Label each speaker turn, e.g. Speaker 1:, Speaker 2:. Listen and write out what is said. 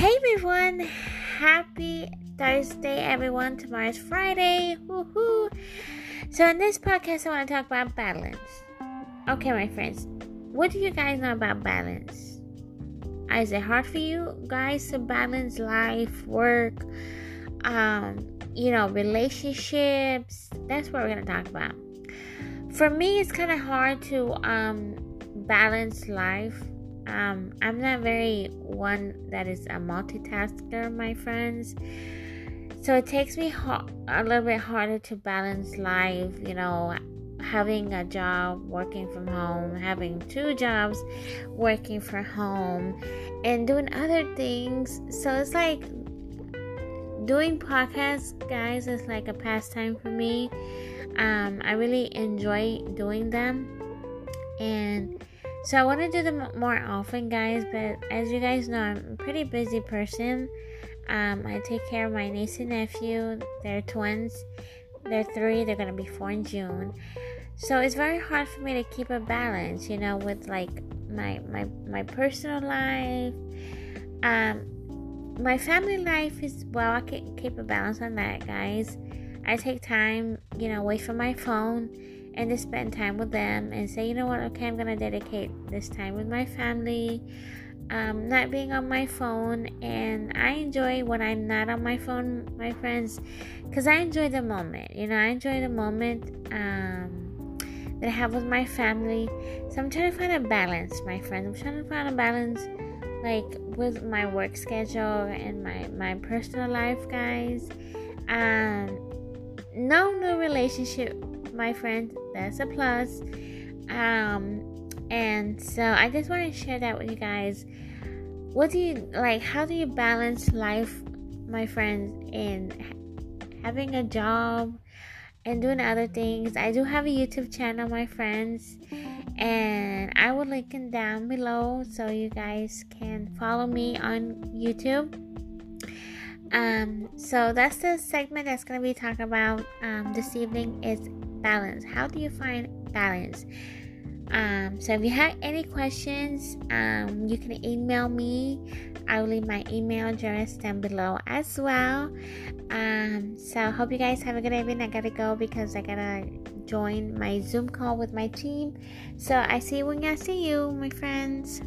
Speaker 1: everyone. Happy Thursday, everyone. Tomorrow's Friday. Woohoo. So, in this podcast, I want to talk about balance. Okay, my friends, what do you guys know about balance? Is it hard for you guys to balance life, work, um, you know, relationships? That's what we're going to talk about. For me, it's kind of hard to um, balance life um, I'm not very one that is a multitasker, my friends. So it takes me ho- a little bit harder to balance life, you know, having a job, working from home, having two jobs, working from home, and doing other things. So it's like doing podcasts, guys, is like a pastime for me. Um, I really enjoy doing them. And so I want to do them more often, guys. But as you guys know, I'm a pretty busy person. Um, I take care of my niece and nephew. They're twins. They're three. They're gonna be four in June. So it's very hard for me to keep a balance, you know, with like my my my personal life. Um, my family life is well. I can keep a balance on that, guys. I take time, you know, away from my phone and to spend time with them and say, you know what, okay, I'm gonna dedicate this time with my family, um, not being on my phone. And I enjoy when I'm not on my phone, my friends, because I enjoy the moment. You know, I enjoy the moment um, that I have with my family. So I'm trying to find a balance, my friends. I'm trying to find a balance like with my work schedule and my my personal life guys um no new relationship my friends that's a plus. Um and so i just want to share that with you guys. What do you like how do you balance life my friends in having a job and doing other things? I do have a youtube channel my friends and i will link it down below so you guys can follow me on youtube. Um so that's the segment that's going to be talking about um this evening is balance. How do you find balance? Um, so if you have any questions, um, you can email me. I will leave my email address down below as well. Um, so hope you guys have a good evening. I gotta go because I gotta join my Zoom call with my team. So I see when I see you, my friends.